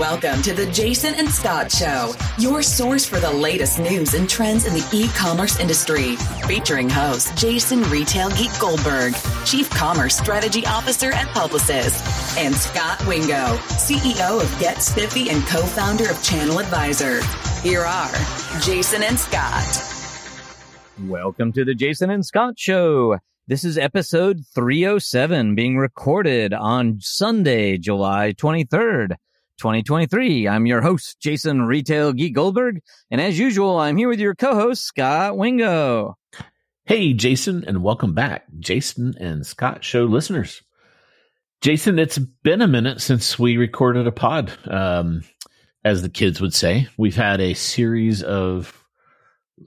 Welcome to the Jason and Scot Show, your source for the latest news and trends in the e commerce industry. Featuring host Jason Retail Geek Goldberg, Chief Commerce Strategy Officer and Publicis, and Scot Wingo, CEO of GetSpiffy and co founder of ChannelAdvisor. Here are Jason and Scot. Welcome to the Jason and Scot Show. This is episode 307 being recorded on Sunday, July 23rd. 2023. I'm your host, Jason Retail Geek Goldberg. And as usual, I'm here with your co-host, Scot Wingo. Hey, Jason, and welcome back, Jason and Scot show listeners. Jason, it's been a minute since we recorded a pod. Um, as the kids would say, we've had a series of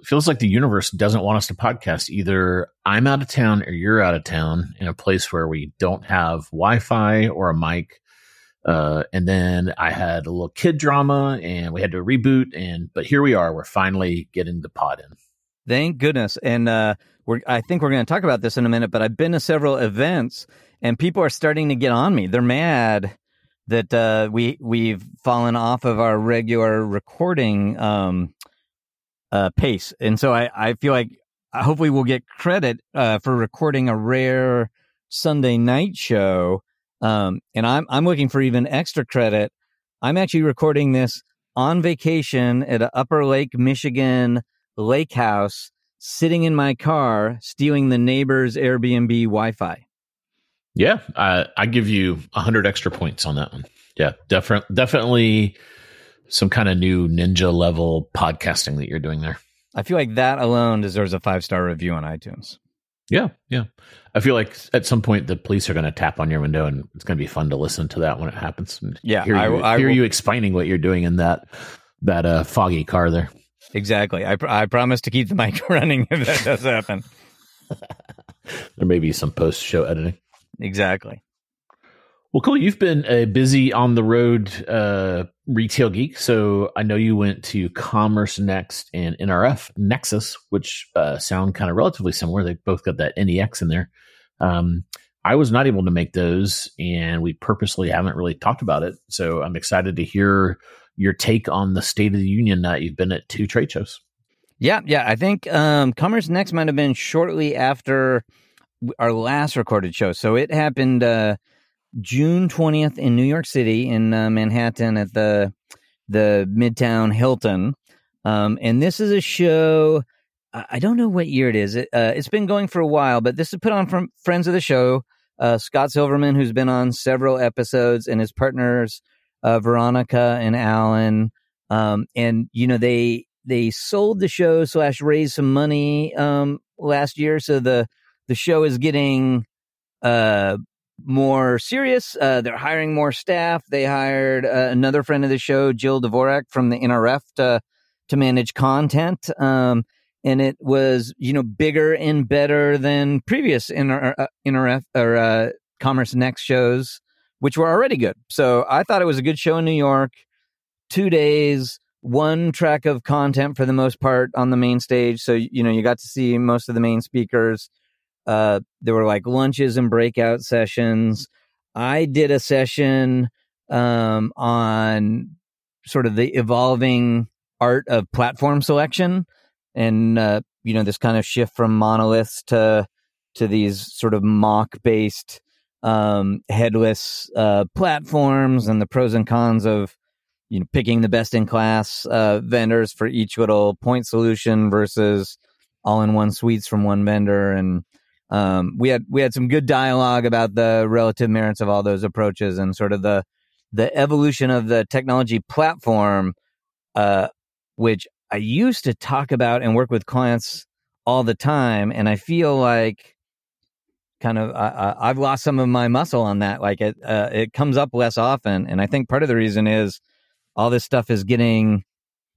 feels like the universe doesn't want us to podcast. Either I'm out of town or you're out of town in a place where we don't have Wi-Fi or a mic uh, and then I had a little kid drama and we had to reboot. And, but here we are. We're finally getting the pod in. Thank goodness. And, uh, we're, I think we're going to talk about this in a minute, but I've been to several events and people are starting to get on me. They're mad that, uh, we, we've fallen off of our regular recording, um, uh, pace. And so I, I feel like hopefully we'll get credit, uh, for recording a rare Sunday night show um, and I'm I'm looking for even extra credit. I'm actually recording this on vacation at an Upper Lake, Michigan lake house, sitting in my car, stealing the neighbor's Airbnb Wi-Fi. Yeah, I, I give you a hundred extra points on that one. Yeah, definitely, definitely some kind of new ninja level podcasting that you're doing there. I feel like that alone deserves a five star review on iTunes. Yeah, yeah. I feel like at some point the police are going to tap on your window, and it's going to be fun to listen to that when it happens. Yeah, hear, I, you, I hear you explaining what you're doing in that that uh, foggy car there. Exactly. I I promise to keep the mic running if that does happen. there may be some post show editing. Exactly. Well, cool. You've been a busy on the road uh, retail geek. So I know you went to Commerce Next and NRF Nexus, which uh, sound kind of relatively similar. They both got that NEX in there. Um, I was not able to make those, and we purposely haven't really talked about it. So I'm excited to hear your take on the State of the Union. That you've been at two trade shows. Yeah, yeah. I think um, Commerce Next might have been shortly after our last recorded show. So it happened. Uh, June 20th in New York City in uh, Manhattan at the the Midtown Hilton. Um, and this is a show. I don't know what year it is. It, uh, it's been going for a while, but this is put on from friends of the show. Uh, Scott Silverman, who's been on several episodes, and his partners uh, Veronica and Alan. Um, and you know they they sold the show slash raised some money um, last year, so the the show is getting uh more serious. Uh, they're hiring more staff. They hired uh, another friend of the show, Jill Dvorak from the NRF to to manage content. Um, and it was you know bigger and better than previous NR, uh, NRF or uh, Commerce Next shows, which were already good. So I thought it was a good show in New York. Two days, one track of content for the most part on the main stage. So you know you got to see most of the main speakers uh, there were like lunches and breakout sessions. I did a session um, on sort of the evolving art of platform selection and uh, you know this kind of shift from monoliths to to these sort of MACH based um, headless uh, platforms and the pros and cons of you know picking the best in class uh, vendors for each little point solution versus all in one suites from one vendor and um, we had we had some good dialogue about the relative merits of all those approaches and sort of the the evolution of the technology platform, uh, which I used to talk about and work with clients all the time, and I feel like kind of I've lost some of my muscle on that. Like it uh, it comes up less often, and I think part of the reason is all this stuff is getting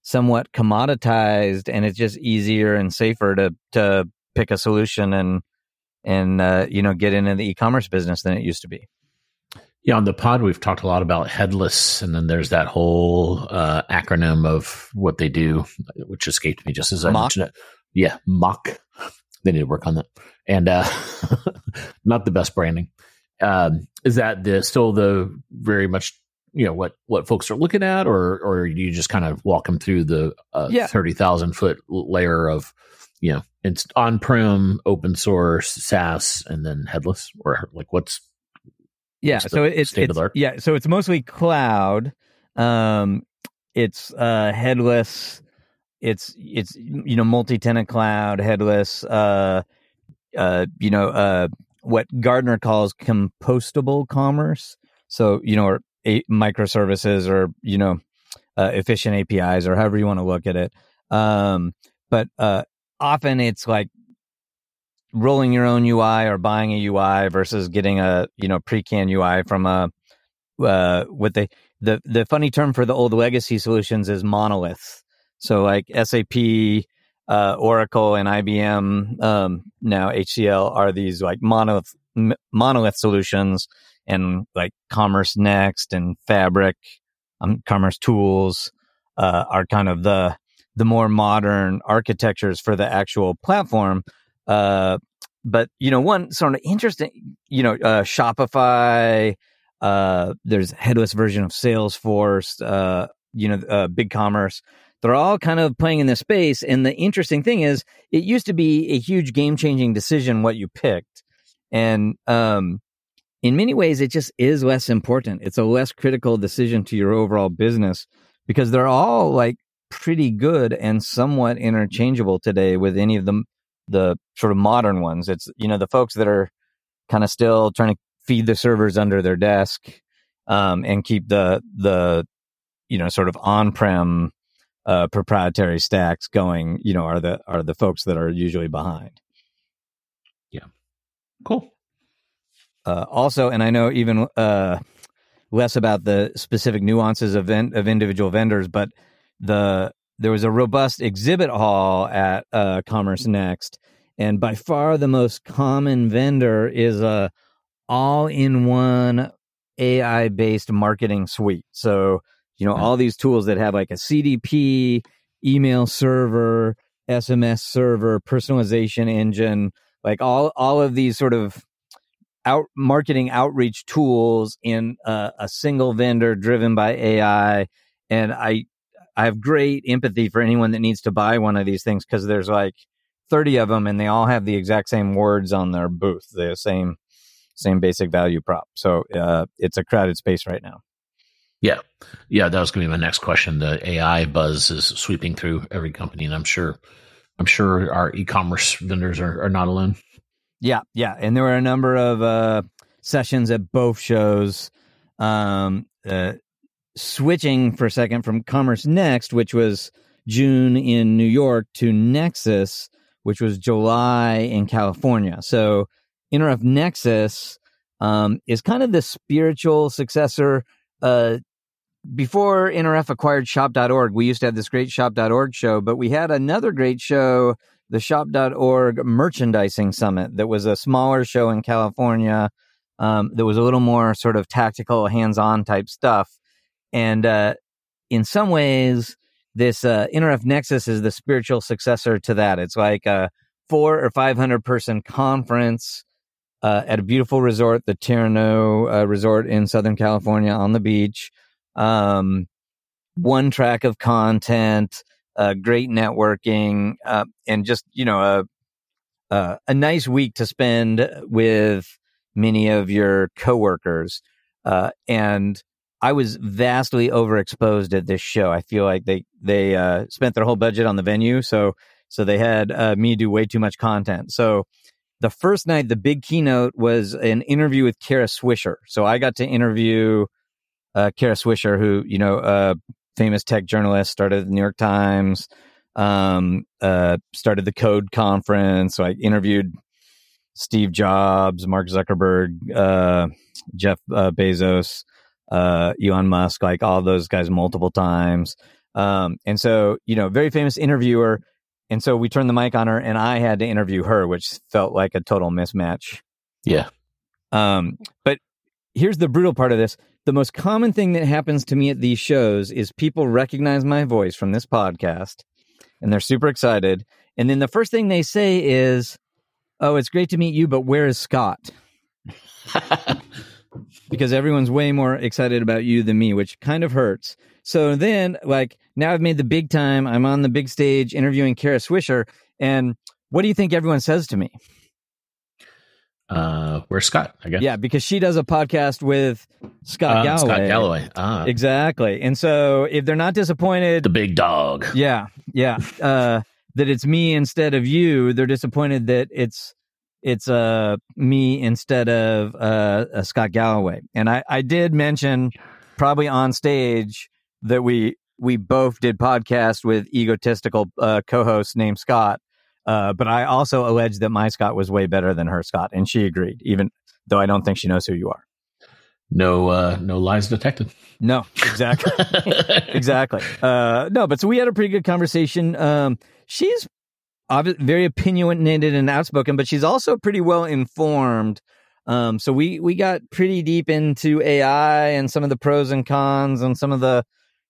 somewhat commoditized, and it's just easier and safer to to pick a solution and and uh, you know get into the e-commerce business than it used to be. Yeah, on the pod we've talked a lot about headless, and then there's that whole uh, acronym of what they do, which escaped me just as I MACH? mentioned it. Yeah, MACH. They need to work on that, and uh, not the best branding. Um, is that the still the very much you know what what folks are looking at, or or you just kind of walk them through the uh, Yeah. thirty thousand foot layer of you know it's on prem, open source, SaaS, and then headless, or like what's Yeah, What's so it's, state of it's the art? yeah, so it's mostly cloud. Um, it's uh, headless. It's it's you know multi-tenant cloud, headless. Uh, uh, you know uh, what Gartner calls composable commerce. So you know, or a- microservices, or you know, uh, efficient APIs, or however you want to look at it. Um, but uh, often it's like rolling your own UI or buying a UI versus getting a you know pre-canned UI from a uh, what they the the funny term for the old legacy solutions is monoliths. So like SAP, uh, Oracle, and IBM um, now HCL are these like monolith m- monolith solutions, and like Commerce Next and Fabric, um, Commerce Tools uh, are kind of the the more modern architectures for the actual platform. Uh, but you know, one sort of interesting, you know, uh, Shopify. Uh, there's headless version of Salesforce. Uh, you know, uh, BigCommerce. They're all kind of playing in this space. And the interesting thing is, it used to be a huge game changing decision what you picked, and um, in many ways, it just is less important. It's a less critical decision to your overall business because they're all like pretty good and somewhat interchangeable today with any of them the sort of modern ones. It's you know the folks that are kind of still trying to feed the servers under their desk um, and keep the the you know sort of on prem uh, proprietary stacks going. You know are the are the folks that are usually behind. Yeah, cool. Uh, also, and I know even uh, less about the specific nuances of of individual vendors, but the there was a robust exhibit hall at uh, Commerce Next, and by far the most common vendor is a all in one AI based marketing suite. So you know all these tools that have like a CDP, email server, SMS server, personalization engine, like all all of these sort of out marketing outreach tools in uh, a single vendor driven by AI. And I I have great empathy for anyone that needs to buy one of these things because there's like 30 of them and they all have the exact same words on their booth, the same same basic value prop. So uh, it's a crowded space right now. Yeah, yeah, that was going to be my next question. The AI buzz is sweeping through every company, and I'm sure, I'm sure our e-commerce vendors are, are not alone. Yeah, yeah, and there were a number of uh, sessions at both shows. Um, uh, switching for a second from Commerce Next, which was June in New York, to Nexus, which was July in California. So, NRF Nexus um, is kind of the spiritual successor. Uh, before NRF acquired shop.org, we used to have this great shop.org show, but we had another great show, the shop.org merchandising summit, that was a smaller show in California um, that was a little more sort of tactical, hands on type stuff. And uh, in some ways, this uh, NRF Nexus is the spiritual successor to that. It's like a four or 500 person conference uh, at a beautiful resort, the Terranea uh, Resort in Southern California on the beach um, one track of content, uh, great networking, uh, and just you know a, a a nice week to spend with many of your coworkers. Uh, and I was vastly overexposed at this show. I feel like they they uh, spent their whole budget on the venue, so so they had uh, me do way too much content. So the first night, the big keynote was an interview with Kara Swisher. So I got to interview uh, Kara Swisher, who you know, uh, famous tech journalist, started the New York Times, um, uh, started the Code Conference. So I interviewed Steve Jobs, Mark Zuckerberg, uh, Jeff uh, Bezos, uh, Elon Musk, like all those guys multiple times. Um, and so, you know, very famous interviewer. And so we turned the mic on her, and I had to interview her, which felt like a total mismatch. Yeah, Um, but here's the brutal part of this. The most common thing that happens to me at these shows is people recognize my voice from this podcast and they're super excited. And then the first thing they say is, Oh, it's great to meet you, but where is Scot? because everyone's way more excited about you than me, which kind of hurts. So then, like, now I've made the big time. I'm on the big stage interviewing Kara Swisher. And what do you think everyone says to me? Uh, where's Scot? I guess. Yeah, because she does a podcast with Scott Uh, Galloway. Scott Galloway. Ah, Exactly. And so if they're not disappointed, the big dog. yeah, yeah, uh, that it's me instead of you, they're disappointed that it's it's uh me instead of uh, uh Scott Galloway. And I I did mention probably on stage that we we both did podcast with egotistical uh, co-host named Scott. Uh, but I also alleged that my Scot was way better than her Scott, and she agreed, even though I don't think she knows who you are. No, uh, no lies detected. No, exactly. exactly. Uh, no, but so we had a pretty good conversation. Um, she's very opinionated and outspoken, but she's also pretty well informed. Um, so we we got pretty deep into AI and some of the pros and cons and some of the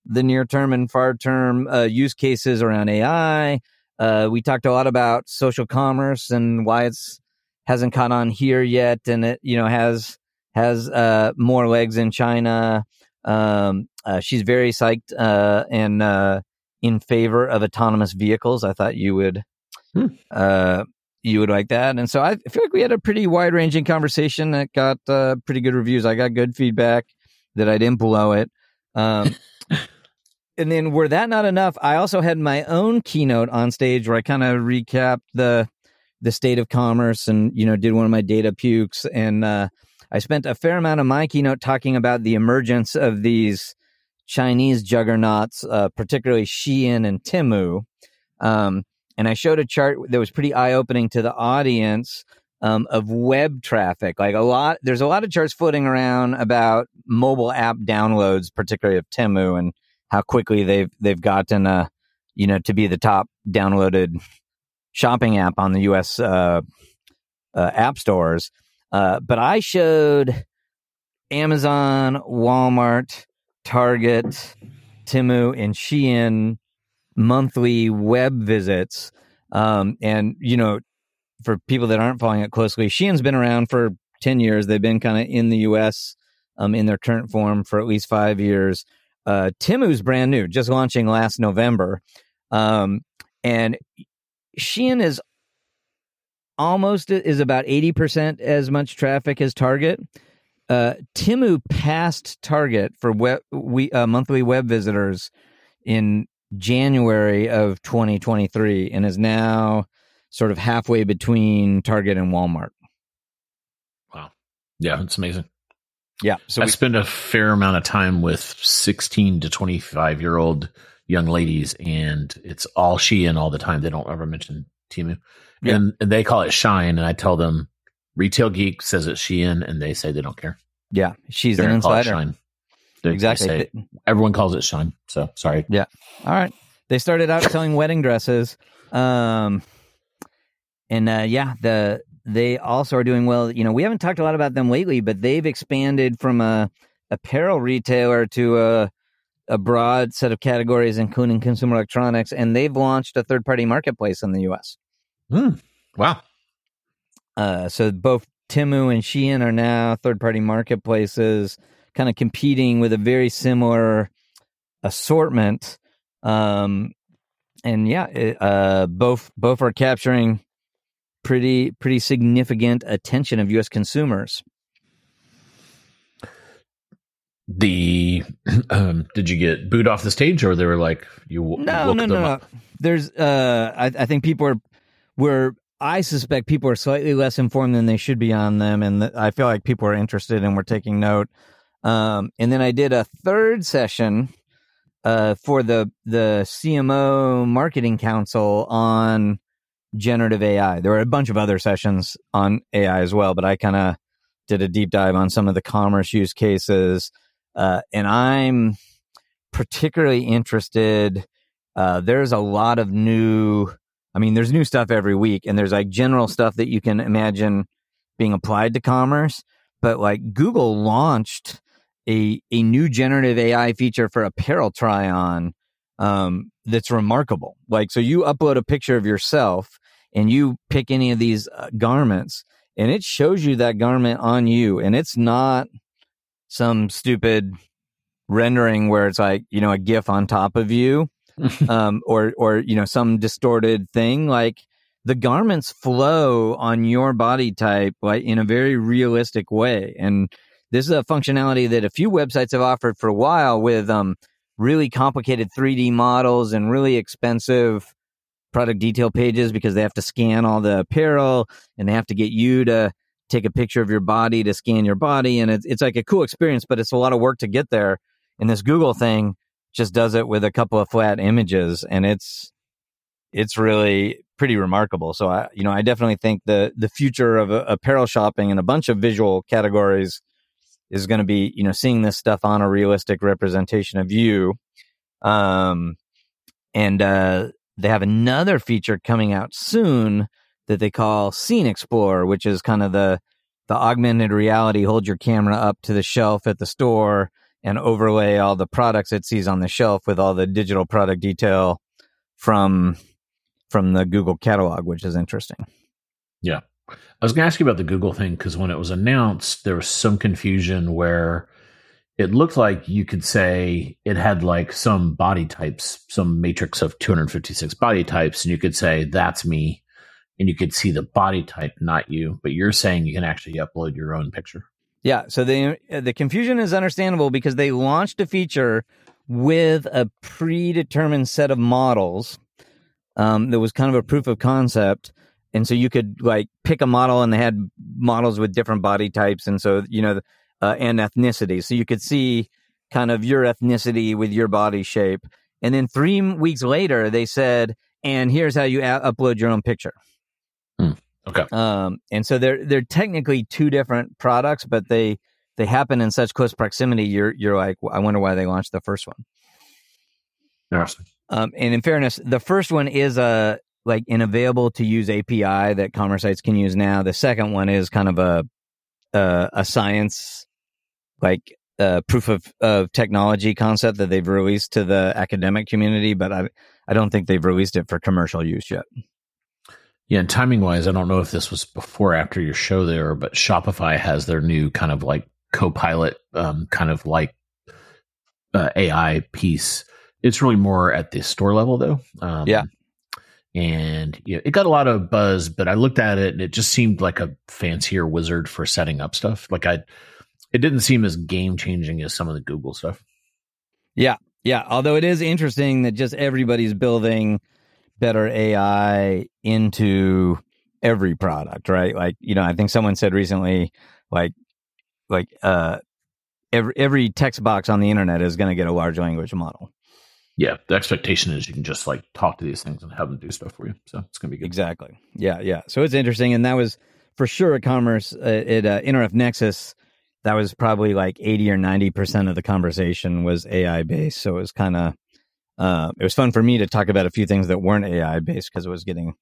the near term and far term uh, use cases around AI. Uh, we talked a lot about social commerce and why it's hasn't caught on here yet, and it you know has has uh, more legs in China. Um, uh, she's very psyched uh, and uh, in favor of autonomous vehicles. I thought you would Hmm. uh, you would like that, and so I feel like we had a pretty wide ranging conversation that got uh, pretty good reviews. I got good feedback that I didn't blow it. Um, and then were that not enough, I also had my own keynote on stage where I kind of recapped the the state of commerce and you know did one of my data pukes and uh, I spent a fair amount of my keynote talking about the emergence of these Chinese juggernauts, uh, particularly Shein and Temu. Um, and I showed a chart that was pretty eye opening to the audience um, of web traffic. Like a lot, there's a lot of charts floating around about mobile app downloads, particularly of Temu, and how quickly they've they've gotten, uh, you know, to be the top downloaded shopping app on the U.S. Uh, uh, app stores. Uh, but I showed Amazon, Walmart, Target, Temu, and Shein monthly web visits. Um, and, you know, for people that aren't following it closely, Shein's been around for 10 years. They've been kind of in the US um, in their current form for at least five years. Uh, Temu's brand new, just launching last November. Um, and Shein is almost is about 80% as much traffic as Target. Uh, Temu passed Target for web, we, uh, monthly web visitors in January of 2023 and is now sort of halfway between Target and Walmart. Wow. Yeah, it's amazing. Yeah. So I we, spend a fair amount of time with 16 to 25 year old young ladies, and it's all Shein all the time. They don't ever mention Temu. Yeah. And, and they call it Shine, and I tell them Retail Geek says it's Shein, and they say they don't care. yeah, she's They're an gonna call it insider. Shine. They- they Exactly. everyone calls it Shine. So sorry. Yeah. All right. They started out selling wedding dresses. Um, and uh, yeah, the they also are doing well. You know, we haven't talked a lot about them lately, but they've expanded from a apparel retailer to a a broad set of categories, including consumer electronics, and they've launched a third party marketplace in the U.S. Hmm. Wow. Uh, so both Temu and Shein are now third party marketplaces, kind of competing with a very similar assortment. Um, and yeah, it, uh, both both are capturing pretty pretty significant attention of U.S. consumers. The um, did you get booed off the stage, or they were like you? w- No, no, them no, no. up? There's, uh, I, I think people are, were, I suspect people are slightly less informed than they should be on them, and th- I feel like people are interested and we're taking note. Um, and then I did a third session, uh, for the the CMO Marketing Council on generative AI. There were a bunch of other sessions on AI as well, but I kind of did a deep dive on some of the commerce use cases, uh, and I'm particularly interested. Uh, there's a lot of new. I mean, there's new stuff every week, and there's like general stuff that you can imagine being applied to commerce. But like Google launched a a new generative AI feature for apparel try on um, that's remarkable. Like, so you upload a picture of yourself and you pick any of these uh, garments, and it shows you that garment on you, and it's not some stupid rendering where it's like you know a GIF on top of you, um, or or you know some distorted thing. Like the garments flow on your body type like in a very realistic way, and this is a functionality that a few websites have offered for a while with um really complicated 3D models and really expensive product detail pages because they have to scan all the apparel and they have to get you to take a picture of your body to scan your body. And it's, it's like a cool experience but it's a lot of work to get there. And this google thing just does it with a couple of flat images and it's it's really pretty remarkable. So i you know i definitely think the the future of uh, apparel shopping and a bunch of visual categories is going to be you know seeing this stuff on a realistic representation of you um and uh they have another feature coming out soon that they call Scene Explorer, which is kind of the the augmented reality. Hold your camera up to the shelf at the store and overlay all the products it sees on the shelf with all the digital product detail from from the Google catalog, which is interesting. Yeah. I was going to ask you about the Google thing because when it was announced, there was some confusion where it looked like you could say it had like some body types, some matrix of 256 body types, and you could say, that's me. And you could see the body type, not you. But you're saying you can actually upload your own picture. Yeah. So the, the confusion is understandable because they launched a feature with a predetermined set of models um, that was kind of a proof of concept. And so you could like pick a model and they had models with different body types. And so, you know, uh, and ethnicity. So you could see kind of your ethnicity with your body shape. And then three weeks later, they said, and here's how you a- upload your own picture. Hmm. Okay. Um, and so they're they're technically two different products, but they they happen in such close proximity. You're you're like, I wonder why they launched the first one. Interesting. Um, and in fairness, the first one is a like an available to use API that commerce sites can use now. The second one is kind of a a, a science like uh, proof of, of technology concept that they've released to the academic community, but I I don't think they've released it for commercial use yet. Yeah, and timing wise, I don't know if this was before or after your show there, but Shopify has their new kind of like co-pilot, um, kind of like uh, AI piece. It's really more at the store level though. Um, yeah. And yeah, it got a lot of buzz, but I looked at it and it just seemed like a fancier wizard for setting up stuff. Like I, it didn't seem as game changing as some of the Google stuff. Yeah, yeah. Although it is interesting that just everybody's building better AI into every product, right? Like, you know, I think someone said recently, like, like, uh, every every text box on the internet is going to get a large language model. Yeah, the expectation is you can just like talk to these things and have them do stuff for you. So it's going to be good. Exactly. Yeah, yeah. So it's interesting, and that was for sure at Commerce uh, at uh, NRF Nexus that was probably like 80 or 90% of the conversation was AI based. So it was kind of, uh, it was fun for me to talk about a few things that weren't AI based because it was getting,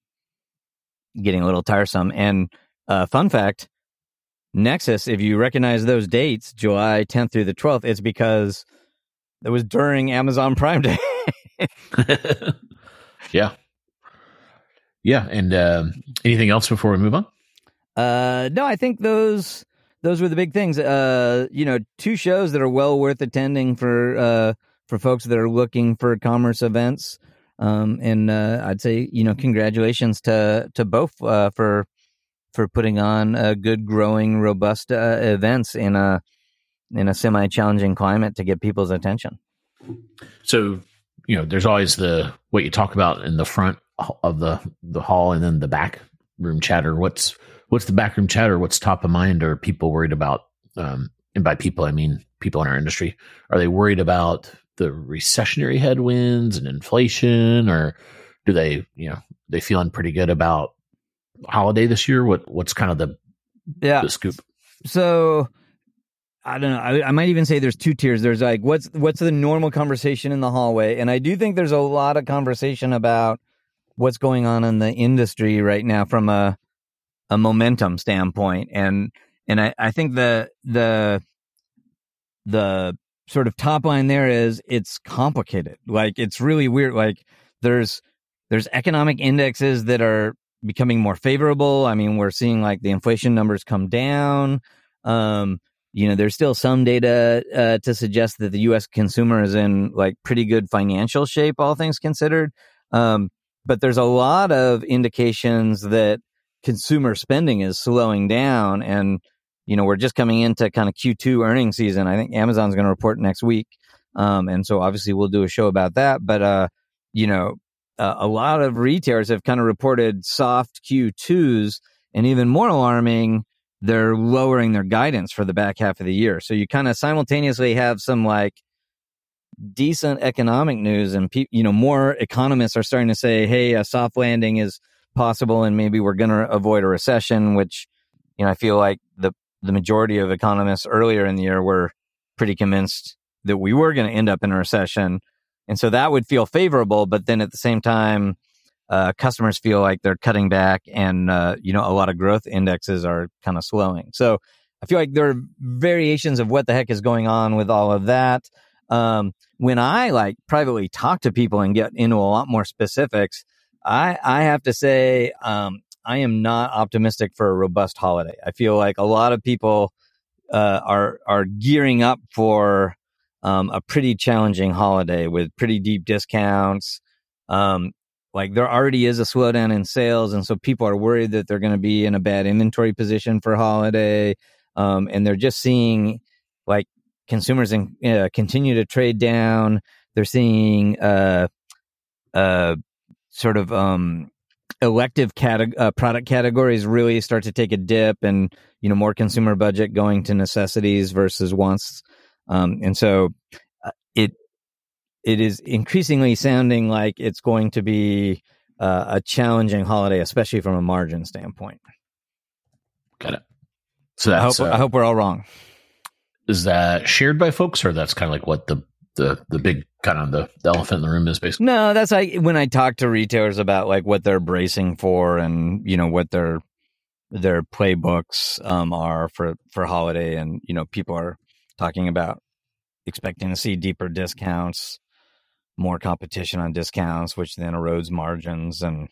getting a little tiresome. And, uh, fun fact, Nexus, if you recognize those dates, July 10th through the 12th, it's because it was during Amazon Prime Day. yeah. Yeah. And, uh, anything else before we move on? Uh, no, I think those, those were the big things. Uh, you know, two shows that are well worth attending for uh, for folks that are looking for commerce events. Um, and uh, I'd say, you know, congratulations to to both uh, for for putting on a good, growing, robust uh, events in a in a semi challenging climate to get people's attention. So, you know, there's always the what you talk about in the front of the the hall, and then the back room chatter. What's what's the back room chatter? What's top of mind? Are people worried about? Um, and by people, I mean people in our industry. Are they worried about the recessionary headwinds and inflation, or do they, you know, they feeling pretty good about holiday this year? What what's kind of the yeah the scoop? So I don't know. I, I, might even say there's two tiers. There's like what's what's the normal conversation in the hallway, and I do think there's a lot of conversation about what's going on in the industry right now from a a momentum standpoint. And and I, I think the the the sort of top line there is it's complicated. Like it's really weird. Like there's there's economic indexes that are becoming more favorable. I mean, we're seeing like the inflation numbers come down. Um, you know, there's still some data uh, to suggest that the U.S. consumer is in like pretty good financial shape, all things considered. Um, but there's a lot of indications that consumer spending is slowing down, and you know, we're just coming into kind of Q2 earnings season. I think Amazon's going to report next week, um, and so obviously we'll do a show about that. But uh, you know, uh, a lot of retailers have kind of reported soft Q2s, and even more alarming they're lowering their guidance for the back half of the year. So you kind of simultaneously have some like decent economic news and pe- you know more economists are starting to say hey a soft landing is possible and maybe we're going to avoid a recession which you know I feel like the the majority of economists earlier in the year were pretty convinced that we were going to end up in a recession and so that would feel favorable but then at the same time uh, customers feel like they're cutting back and, uh, you know, a lot of growth indexes are kind of slowing. So I feel like there are variations of what the heck is going on with all of that. Um, when I like privately talk to people and get into a lot more specifics, I, I have to say, um, I am not optimistic for a robust holiday. I feel like a lot of people, uh, are, are gearing up for, um, a pretty challenging holiday with pretty deep discounts. Um, like there already is a slowdown in sales and so people are worried that they're going to be in a bad inventory position for holiday um, and they're just seeing like consumers in, uh, continue to trade down. They're seeing uh, uh, sort of um, elective uh, product categories really start to take a dip and you know more consumer budget going to necessities versus wants. Um, and so uh, it it is increasingly sounding like it's going to be uh, a challenging holiday, especially from a margin standpoint. Got it. So I hope, uh, I hope we're all wrong. Is that shared by folks, or that's kind of like what the the the big kind of the, the elephant in the room is basically? No, that's like when I talk to retailers about like what they're bracing for, and you know what their their playbooks um, are for for holiday, and you know people are talking about expecting to see deeper discounts more competition on discounts, which then erodes margins and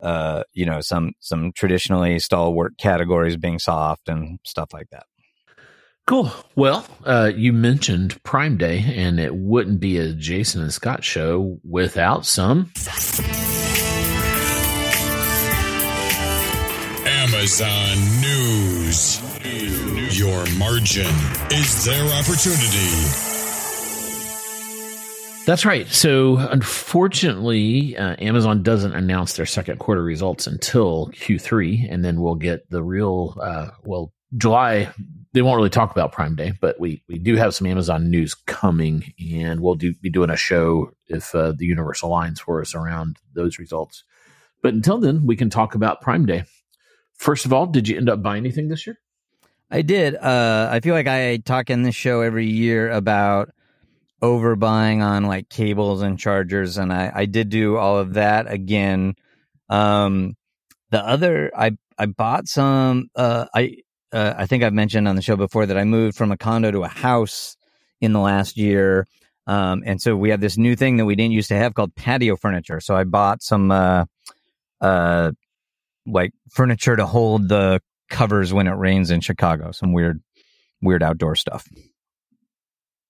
uh, you know, some some traditionally stalwart categories being soft and stuff like that. Cool. Well, uh, you mentioned Prime Day, and it wouldn't be a Jason and Scot show without some Amazon News. Your margin is their opportunity. That's right. So, unfortunately, uh, Amazon doesn't announce their second quarter results until Q3, and then we'll get the real, uh, well, July. They won't really talk about Prime Day, but we, we do have some Amazon news coming, and we'll do, be doing a show if uh, the universe aligns for us around those results. But until then, we can talk about Prime Day. First of all, did you end up buying anything this year? I did. Uh, I feel like I talk in this show every year about overbuying on like cables and chargers, and I, I did do all of that again. Um, the other, I I bought some. Uh, I uh, I think I've mentioned on the show before that I moved from a condo to a house in the last year. Um, and so we have this new thing that we didn't used to have called patio furniture. So I bought some, uh, uh, like furniture to hold the covers when it rains in Chicago. Some weird, weird outdoor stuff.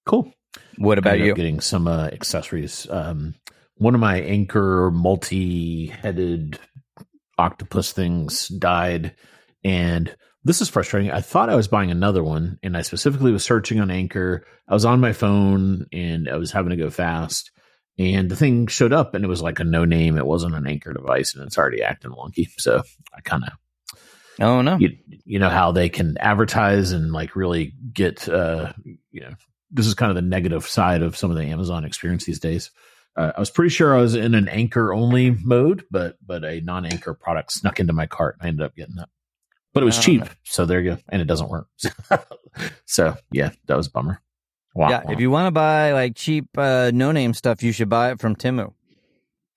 Cool. What about you? Getting some uh, accessories. Um, one of my Anker multi-headed octopus things died, and this is frustrating. I thought I was buying another one, and I specifically was searching on Anker. I was on my phone, and I was having to go fast, and the thing showed up, and it was like a no name. It wasn't an Anker device, and it's already acting wonky. So I kind of Oh no! You, you, know how they can advertise and like really get uh, you know this is kind of the negative side of some of the Amazon experience these days. Uh, I was pretty sure I was in an Anker only mode, but but a non Anker product snuck into my cart. I ended up getting that, but it was cheap, so there you go, and it doesn't work. so yeah, that was bummer. Wah, yeah, wah. if you want to buy like cheap uh, no name stuff, you should buy it from Temu.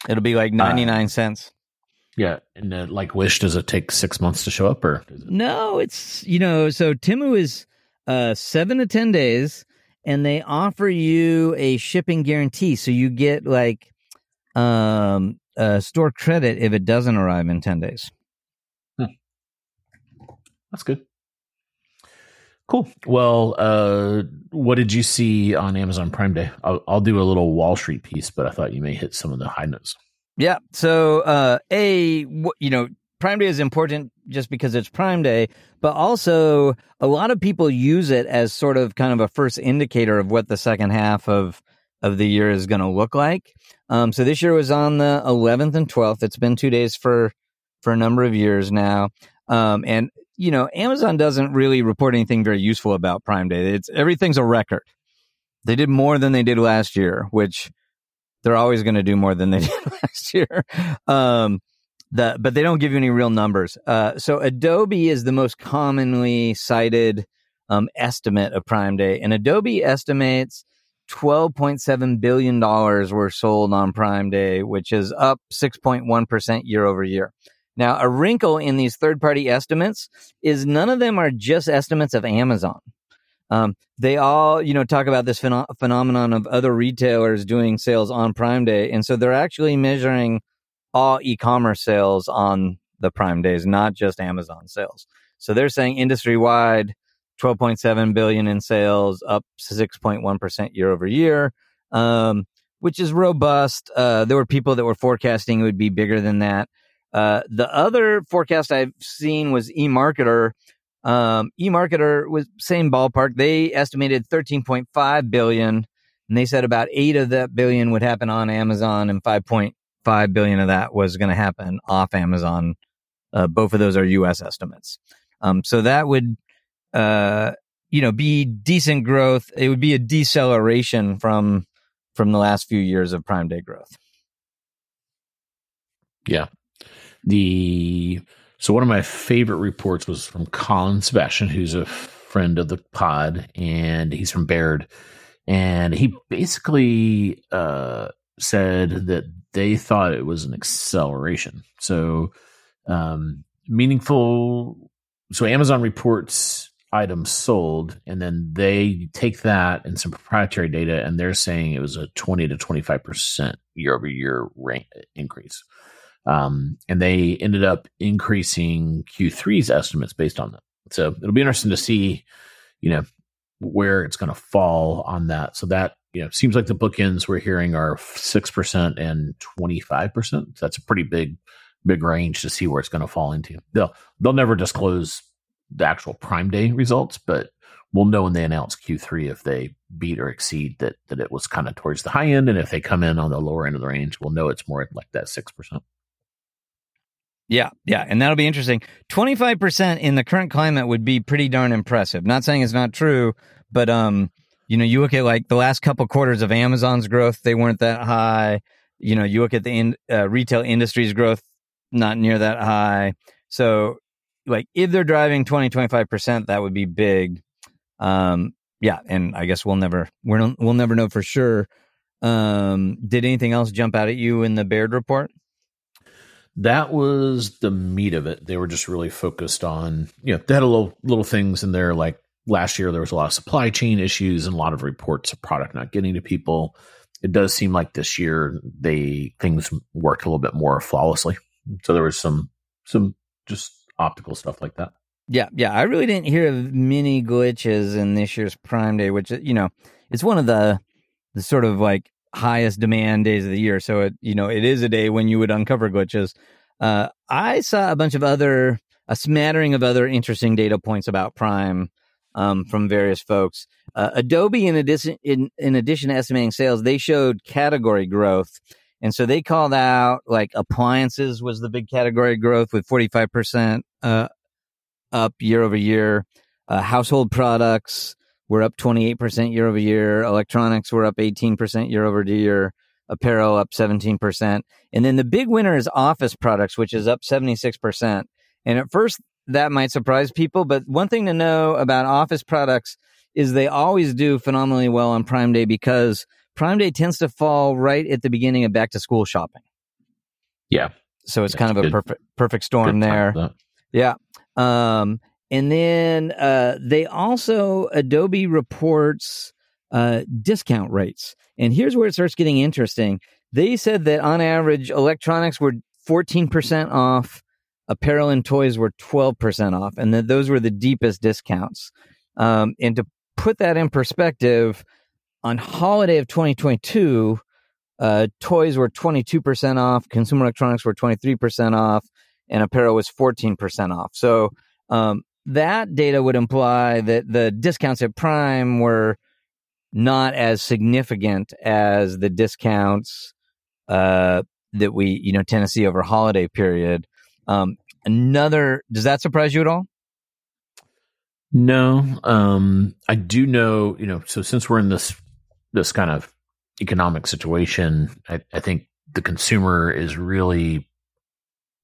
It'll be like ninety nine uh, cents. Yeah, and uh, like Wish, does it take six months to show up, or it- no? It's you know, so Temu is uh, seven to ten days and they offer you a shipping guarantee. So you get like um, uh, store credit if it doesn't arrive in 10 days. Hmm. That's good. Cool. Well, uh, what did you see on Amazon Prime Day? I'll, I'll, do a little Wall Street piece, but I thought you may hit some of the high notes. Yeah. So, uh, a you know, Prime Day is important just because it's Prime Day, but also a lot of people use it as sort of kind of a first indicator of what the second half of of the year is going to look like. Um, so this year was on the 11th and 12th. It's been two days for for a number of years now. Um, and you know, Amazon doesn't really report anything very useful about Prime Day. It's everything's a record. They did more than they did last year, which they're always going to do more than they did last year. Um, the, but they don't give you any real numbers. Uh, so Adobe is the most commonly cited um, estimate of Prime Day, and Adobe estimates $12.7 billion were sold on Prime Day, which is up 6.1% year over year. Now, a wrinkle in these third party estimates is none of them are just estimates of Amazon. Um, they all, you know, talk about this phen- phenomenon of other retailers doing sales on Prime Day. And so they're actually measuring all e commerce sales on the Prime Days, not just Amazon sales. So they're saying industry wide, 12.7 billion in sales, up 6.1% year over year, um, which is robust. Uh, there were people that were forecasting it would be bigger than that. Uh, the other forecast I've seen was eMarketer. Um, eMarketer was same ballpark. They estimated 13.5 billion, and they said about eight of that billion would happen on Amazon, and 5.5 billion of that was going to happen off Amazon. Uh, both of those are U.S. estimates. Um, so that would, uh, you know, be decent growth. It would be a deceleration from from the last few years of Prime Day growth. Yeah, the so one of my favorite reports was from Colin Sebastian, who's a friend of the pod, and he's from Baird, and he basically uh, said that they thought it was an acceleration. So um, meaningful. So Amazon reports items sold, and then they take that and some proprietary data, and they're saying it was a twenty to twenty five percent year over year increase. Um, and they ended up increasing Q3's estimates based on that. So it'll be interesting to see, you know, where it's going to fall on that. So that, you know, seems like the bookends we're hearing are 6% and 25%. That's a pretty big, big range to see where it's going to fall into. They'll, they'll never disclose the actual prime day results, but we'll know when they announce Q3 if they beat or exceed that, that it was kind of towards the high end. And if they come in on the lower end of the range, we'll know it's more like that 6%. Yeah, yeah, and that'll be interesting. 25% in the current climate would be pretty darn impressive. Not saying it's not true, but um, you know, you look at like the last couple quarters of Amazon's growth, they weren't that high. You know, you look at the in, uh, retail industry's growth, not near that high. So, like, if they're driving 20, 25%, that would be big. Um, yeah, and I guess we'll never we're, we'll never know for sure. Um, did anything else jump out at you in the Baird report? that was the meat of it. They were just really focused on, you know, they had a little little things in there like last year there was a lot of supply chain issues and a lot of reports of product not getting to people. It does seem like this year they things worked a little bit more flawlessly. So there was some some just optical stuff like that. Yeah, yeah. I really didn't hear of many glitches in this year's Prime Day, which you know, it's one of the the sort of like highest demand days of the year. So it, you know, it is a day when you would uncover glitches. Uh, I saw a bunch of other, a smattering of other interesting data points about Prime um, from various folks. Uh, Adobe, in addition, in, in addition to estimating sales, they showed category growth. And so they called out like appliances was the big category growth with 45% uh, up year over year. Uh, household products, were up 28% year over year. Electronics were up 18% year over year. Apparel up 17%. And then the big winner is office products, which is up 76%. And at first, that might surprise people. But one thing to know about office products is they always do phenomenally well on Prime Day because Prime Day tends to fall right at the beginning of back to school shopping. Yeah. So it's That's kind of good, a perfect perfect storm there. Yeah. Um, and then uh, they also, Adobe reports uh, discount rates. And here's where it starts getting interesting. They said that on average, electronics were 14% off, apparel and toys were 12% off, and that those were the deepest discounts. Um, and to put that in perspective, on holiday of 2022, uh, toys were 22% off, consumer electronics were 23% off, and apparel was 14% off. So um, that data would imply that the discounts at Prime were not as significant as the discounts uh, that we you know tend to see over holiday period. Um, another does that surprise you at all? No, um, I do know. You know, so since we're in this this kind of economic situation, I, I think the consumer is really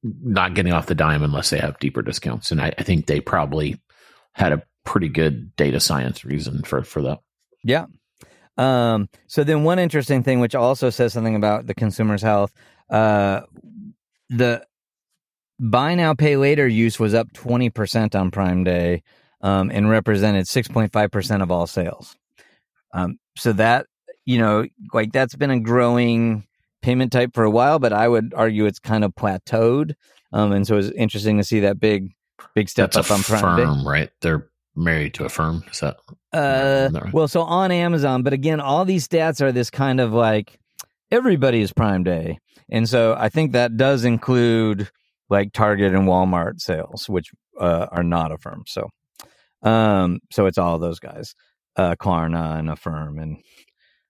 not getting off the dime unless they have deeper discounts, and I, I think they probably had a pretty good data science reason for for that. Yeah. Um, so then one interesting thing, which also says something about the consumer's health, uh, the buy now pay later use was up 20% on prime day um, and represented 6.5% of all sales um, so that you know like that's been a growing payment type for a while but i would argue it's kind of plateaued um, and so it's interesting to see that big big step That's up a on prime firm, day right? They're married to Affirm. Is that? uh, right? well, so on Amazon, but again, all these stats are this kind of like everybody is Prime Day, and so I think that does include like Target and Walmart sales, which uh, are not Affirm. So, um, so it's all those guys, uh, Klarna and Affirm, and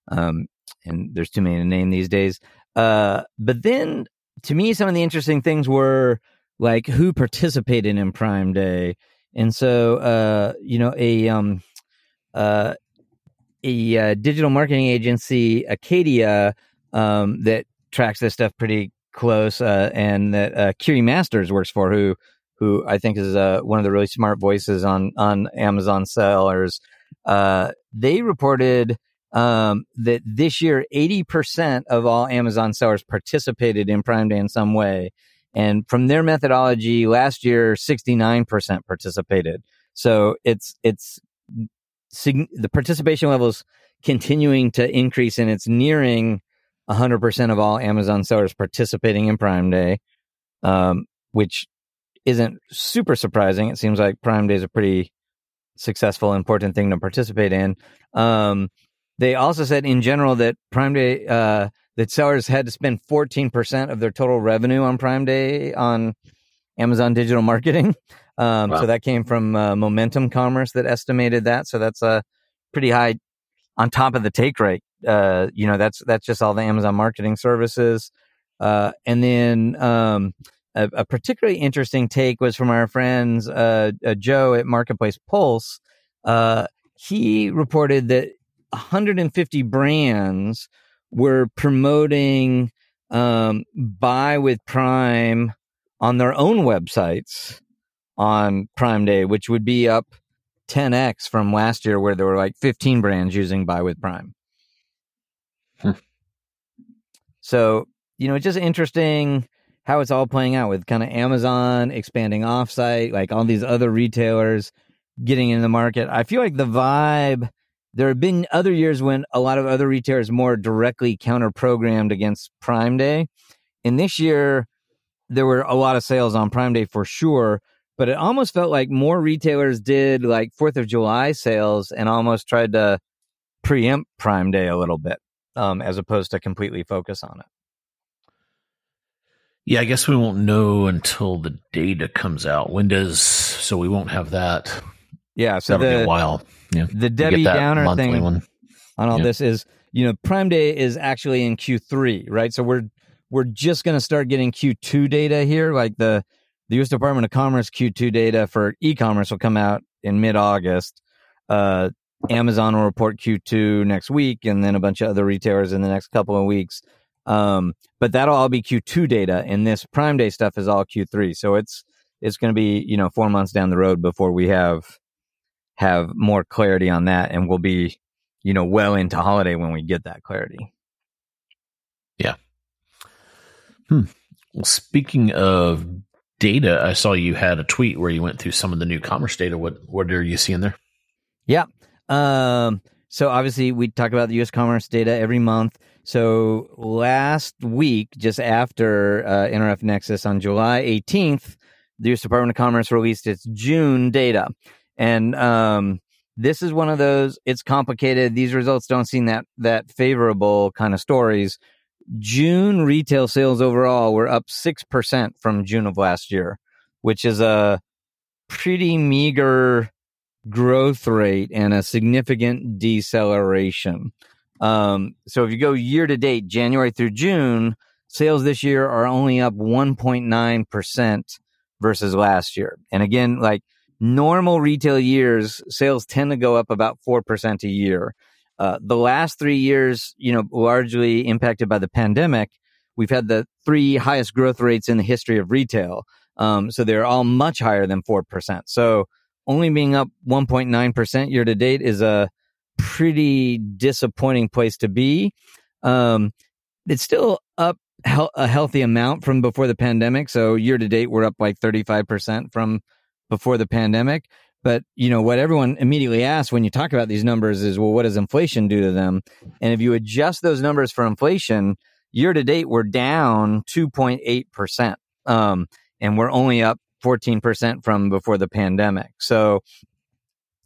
um, and there's too many to name these days. Uh, but then to me, some of the interesting things were like who participated in Prime Day. And so, uh, you know, a um, uh, a uh, digital marketing agency, Acadia, um, that tracks this stuff pretty close, uh, and that uh, Kiri Masters works for, who who I think is uh, one of the really smart voices on on Amazon sellers. Uh, they reported um, that this year, eighty percent of all Amazon sellers participated in Prime Day in some way. And from their methodology, last year, 69% participated. So it's, it's sig- the participation levels continuing to increase and it's nearing 100% of all Amazon sellers participating in Prime Day, um, which isn't super surprising. It seems like Prime Day is a pretty successful, important thing to participate in. Um, they also said in general that Prime Day, uh, that sellers had to spend 14% of their total revenue on Prime Day on Amazon digital marketing. Um, Wow. So that came from uh, Momentum Commerce that estimated that. So that's a pretty high on top of the take rate. Uh, you know, that's that's just all the Amazon marketing services. Uh, and then um, a, a particularly interesting take was from our friends uh, uh, Joe at Marketplace Pulse. Uh, he reported that 150 brands were promoting um, buy with Prime on their own websites on Prime Day, which would be up 10x from last year, where there were like 15 brands using buy with Prime. Hmm. So, you know, it's just interesting how it's all playing out with kind of Amazon expanding offsite, like all these other retailers getting in the market. I feel like the vibe there have been other years when a lot of other retailers more directly counter programmed against Prime Day. And this year, there were a lot of sales on Prime Day for sure, but it almost felt like more retailers did like Fourth of July sales and almost tried to preempt Prime Day a little bit, um, as opposed to completely focus on it. Yeah, I guess we won't know until the data comes out. When does so we won't have that? Yeah. So That'll be a the while. Yeah, the Debbie Downer thing one. on all Yeah. this is you know prime day is actually in q3 right so we're we're just going to start getting q2 data here like the the us department of commerce q2 data for e-commerce will come out in mid-august uh amazon will report q2 next week and then a bunch of other retailers in the next couple of weeks um but that'll all be q2 data and this prime day stuff is all q3 so it's it's going to be you know four months down the road before we have have more clarity on that and we'll be you know, well into holiday when we get that clarity. Yeah. Well, speaking of data, I saw you had a tweet where you went through some of the new commerce data. What what are you seeing there? Yeah. Um, so obviously we talk about the U.S. commerce data every month. So last week, just after uh, NRF Nexus on July 18th, the U.S. Department of Commerce released its June data, and um, this is one of those. It's complicated. These results don't seem that that favorable kind of stories. June retail sales overall were up six percent from June of last year, which is a pretty meager growth rate and a significant deceleration. Um, so if you go year to date, January through June, sales this year are only up 1.9% versus last year. And again, like normal retail years, sales tend to go up about 4% a year. Uh, the last three years, you know, largely impacted by the pandemic, we've had the three highest growth rates in the history of retail. Um, so they're all much higher than 4%. So only being up 1.9% year to date is a pretty disappointing place to be. Um, it's still up a healthy amount from before the pandemic. So year to date, we're up like 35% from before the pandemic. But, you know, what everyone immediately asks when you talk about these numbers is, well, what does inflation do to them? And if you adjust those numbers for inflation, year to date, we're down 2.8%. Um, and we're only up 14% from before the pandemic. So,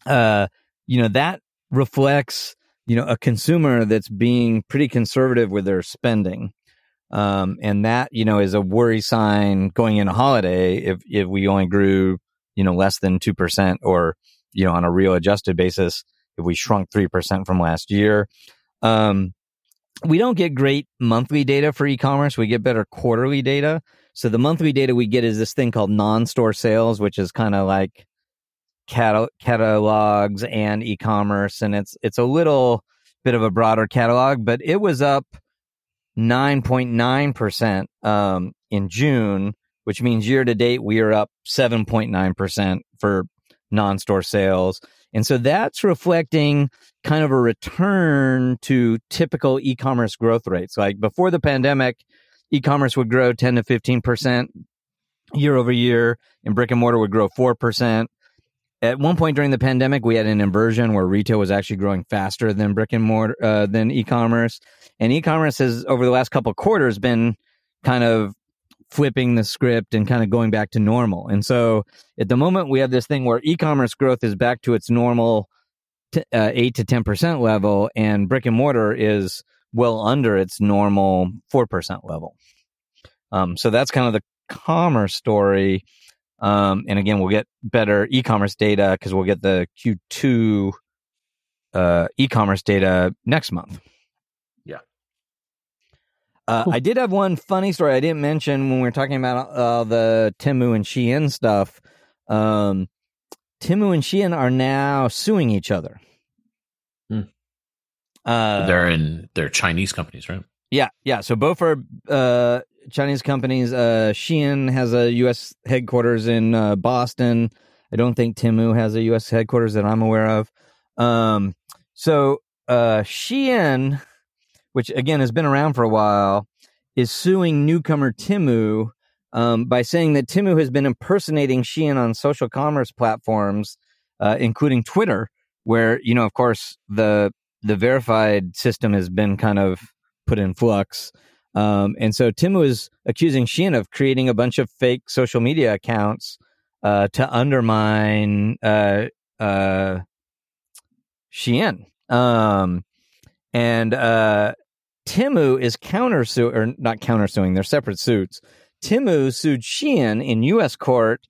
uh, you know, that reflects, you know, a consumer that's being pretty conservative with their spending. Um, and that, you know, is a worry sign going into holiday if, if we only grew, you know, less than 2% or, you know, on a real adjusted basis, if we shrunk 3% from last year. Um, we don't get great monthly data for e-commerce. We get better quarterly data. So the monthly data we get is this thing called non-store sales, which is kind of like catalogs and e-commerce, and it's it's a little bit of a broader catalog, but it was up 9.9 percent um, in June, which means year to date we are up 7.9 percent for non-store sales. And so that's reflecting kind of a return to typical e-commerce growth rates. Like before the pandemic, e-commerce would grow 10 to 15% year over year and brick and mortar would grow 4%. At one point during the pandemic, we had an inversion where retail was actually growing faster than brick and mortar, uh, than e-commerce. And e-commerce has over the last couple quarters been kind of flipping the script and kind of going back to normal. And so at the moment, we have this thing where e-commerce growth is back to its normal t- uh, 8 to 10% level and brick and mortar is well under its normal 4% level. Um, so that's kind of the commerce story. Um, and again, we'll get better e-commerce data because we'll get the Q2 uh, e-commerce data next month. Yeah. Uh, cool. I did have one funny story I didn't mention when we were talking about uh, the Temu and Shein stuff. Um, Temu and Shein are now suing each other. Uh, they're in they're Chinese companies, right? Yeah, yeah. So both are uh, Chinese companies. Uh, Shein has a U.S. headquarters in uh, Boston. I don't think Temu has a U.S. headquarters that I'm aware of. Um, so uh, Shein, which again has been around for a while, is suing newcomer Temu um, by saying that Temu has been impersonating Shein on social commerce platforms, uh, including Twitter, where you know, of course, the the verified system has been kind of put in flux. Um, and so Tim was accusing Shein of creating a bunch of fake social media accounts uh, to undermine uh, uh, Shein. Um, and uh, Temu is countersuing, or not countersuing, they're separate suits. Temu sued Shein in U.S. court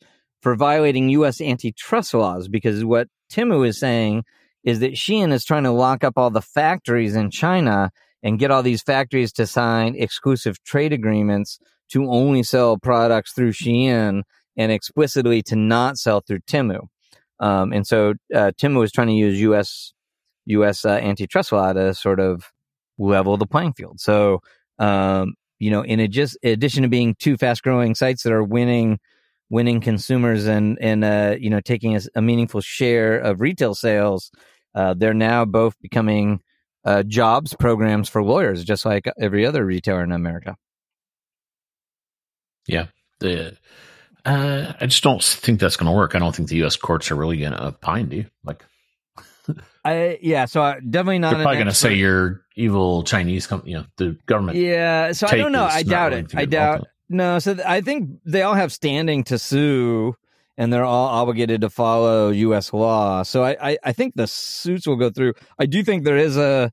for violating U.S. antitrust laws because what Temu is saying is that Shein is trying to lock up all the factories in China and get all these factories to sign exclusive trade agreements to only sell products through Shein and explicitly to not sell through Temu. Um, and so uh, Temu is trying to use U.S. U.S. Uh, antitrust law to sort of level the playing field. So um, you know, in, in addition to being two fast growing sites that are winning winning consumers and and uh, you know taking a, a, meaningful share of retail sales, uh, they're now both becoming uh, jobs programs for lawyers, just like every other retailer in America. Yeah, the uh, I just don't think that's going to work. I don't think the U.S. courts are really going to opine. Do you like? I yeah, so I, definitely not. They're probably going to say you're evil Chinese company. You know, the government. Yeah, so I don't know. I doubt it. I doubt. No, so th- I think they all have standing to sue, and they're all obligated to follow U.S. law. So I, I, I think the suits will go through. I do think there is a,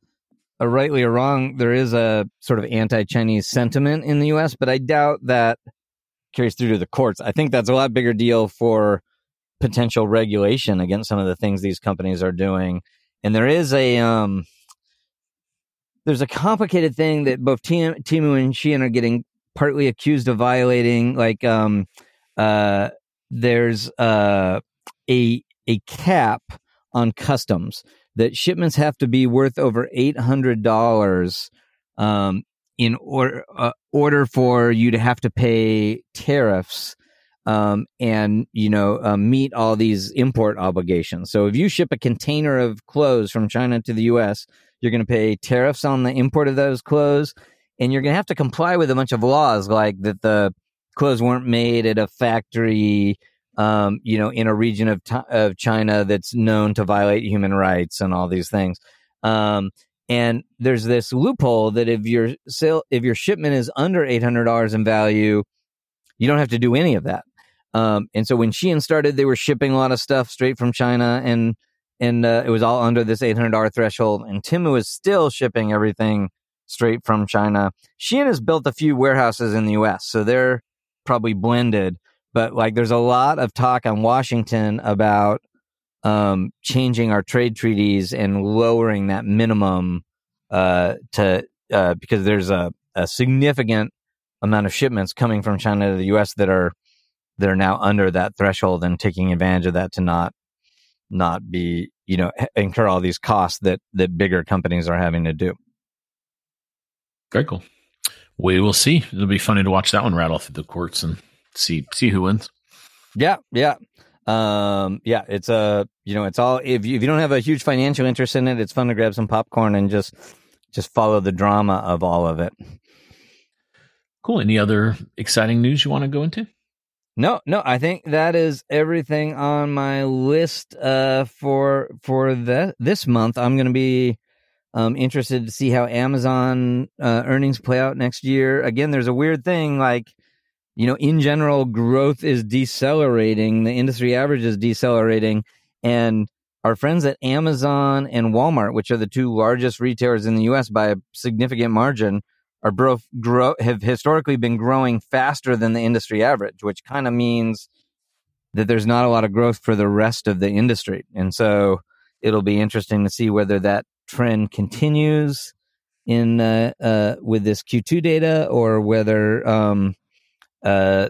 a rightly or wrong, there is a sort of anti-Chinese sentiment in the U.S., but I doubt that carries through to the courts. I think that's a lot bigger deal for potential regulation against some of the things these companies are doing. And there is a um, there's a complicated thing that both Temu and Shein are getting partly accused of violating. Like um, uh, there's uh, a a cap on customs that shipments have to be worth over eight hundred dollars um, in order uh, order for you to have to pay tariffs um, and you know uh, meet all these import obligations. So if you ship a container of clothes from China to the U.S., you're going to pay tariffs on the import of those clothes, and you're going to have to comply with a bunch of laws like that the clothes weren't made at a factory. Um, you know, in a region of, of China that's known to violate human rights and all these things. Um, and there's this loophole that if your sale, if your shipment is under eight hundred dollars in value, you don't have to do any of that. Um, and so when Shein started, they were shipping a lot of stuff straight from China, and and uh, it was all under this eight hundred dollar threshold. And Temu is still shipping everything straight from China. Shein has built a few warehouses in the U.S., so they're probably blended. But like, there's a lot of talk on Washington about um, changing our trade treaties and lowering that minimum uh, to uh, because there's a, a, significant amount of shipments coming from China to the U.S. that are that are now under that threshold and taking advantage of that to not not be you know incur all these costs that that bigger companies are having to do. Very cool. We will see. It'll be funny to watch that one rattle through the courts and see see who wins. Yeah, yeah. Um, yeah, it's a you know, it's all if you, if you don't have a huge financial interest in it, it's fun to grab some popcorn and just just follow the drama of all of it. Cool. Any other exciting news you want to go into? No, no, I think that is everything on my list uh, for for the this month. I'm going to be um, interested to see how Amazon uh, earnings play out next year. Again, there's a weird thing like you know, in general, growth is decelerating. The industry average is decelerating. And our friends at Amazon and Walmart, which are the two largest retailers in the US by a significant margin, are both grow have historically been growing faster than the industry average, which kind of means that there's not a lot of growth for the rest of the industry. And so it'll be interesting to see whether that trend continues in uh, uh, with this Q2 data or whether um, uh,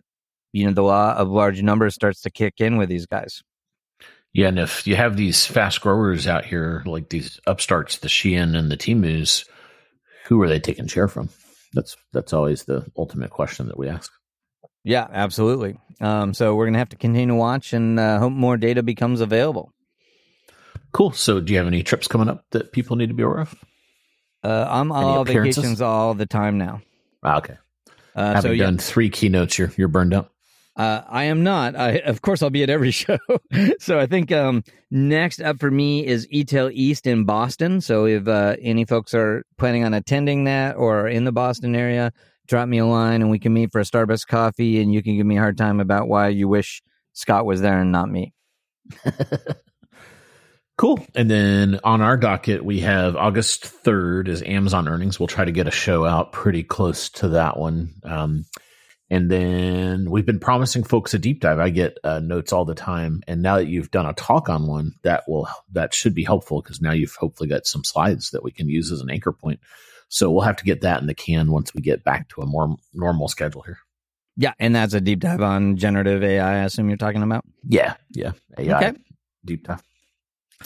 you know, the law of large numbers starts to kick in with these guys. Yeah, and if you have these fast growers out here, like these upstarts, the Shein and the Temus, who are they taking share from? That's that's always the ultimate question that we ask. Yeah, absolutely. Um, so we're gonna have to continue to watch and uh, hope more data becomes available. Cool. So, do you have any trips coming up that people need to be aware of? Uh, I'm all vacations all the time now. Ah, okay. Uh, Having so, done yeah. three keynotes, you're you're burned out. Uh, I am not. I, of course, I'll be at every show. so I think um, next up for me is eTail East in Boston. So if uh, any folks are planning on attending that or in the Boston area, drop me a line and we can meet for a Starbucks coffee, and you can give me a hard time about why you wish Scot was there and not me. Cool. And then on our docket, we have August 3rd is Amazon earnings. We'll try to get a show out pretty close to that one. Um, and then we've been promising folks a deep dive. I get uh, notes all the time. And now that you've done a talk on one, that will, that should be helpful because now you've hopefully got some slides that we can use as an anchor point. So we'll have to get that in the can once we get back to a more normal schedule here. Yeah. And that's a deep dive on generative AI, I assume you're talking about? Yeah. Yeah. AI okay. deep dive.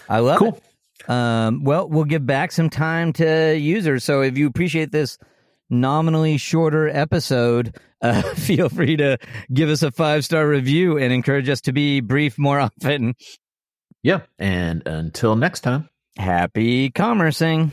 I love cool. it. Um, well, we'll give back some time to users. So if you appreciate this nominally shorter episode, uh, feel free to give us a five star review and encourage us to be brief more often. Yeah. And until next time, happy commercing.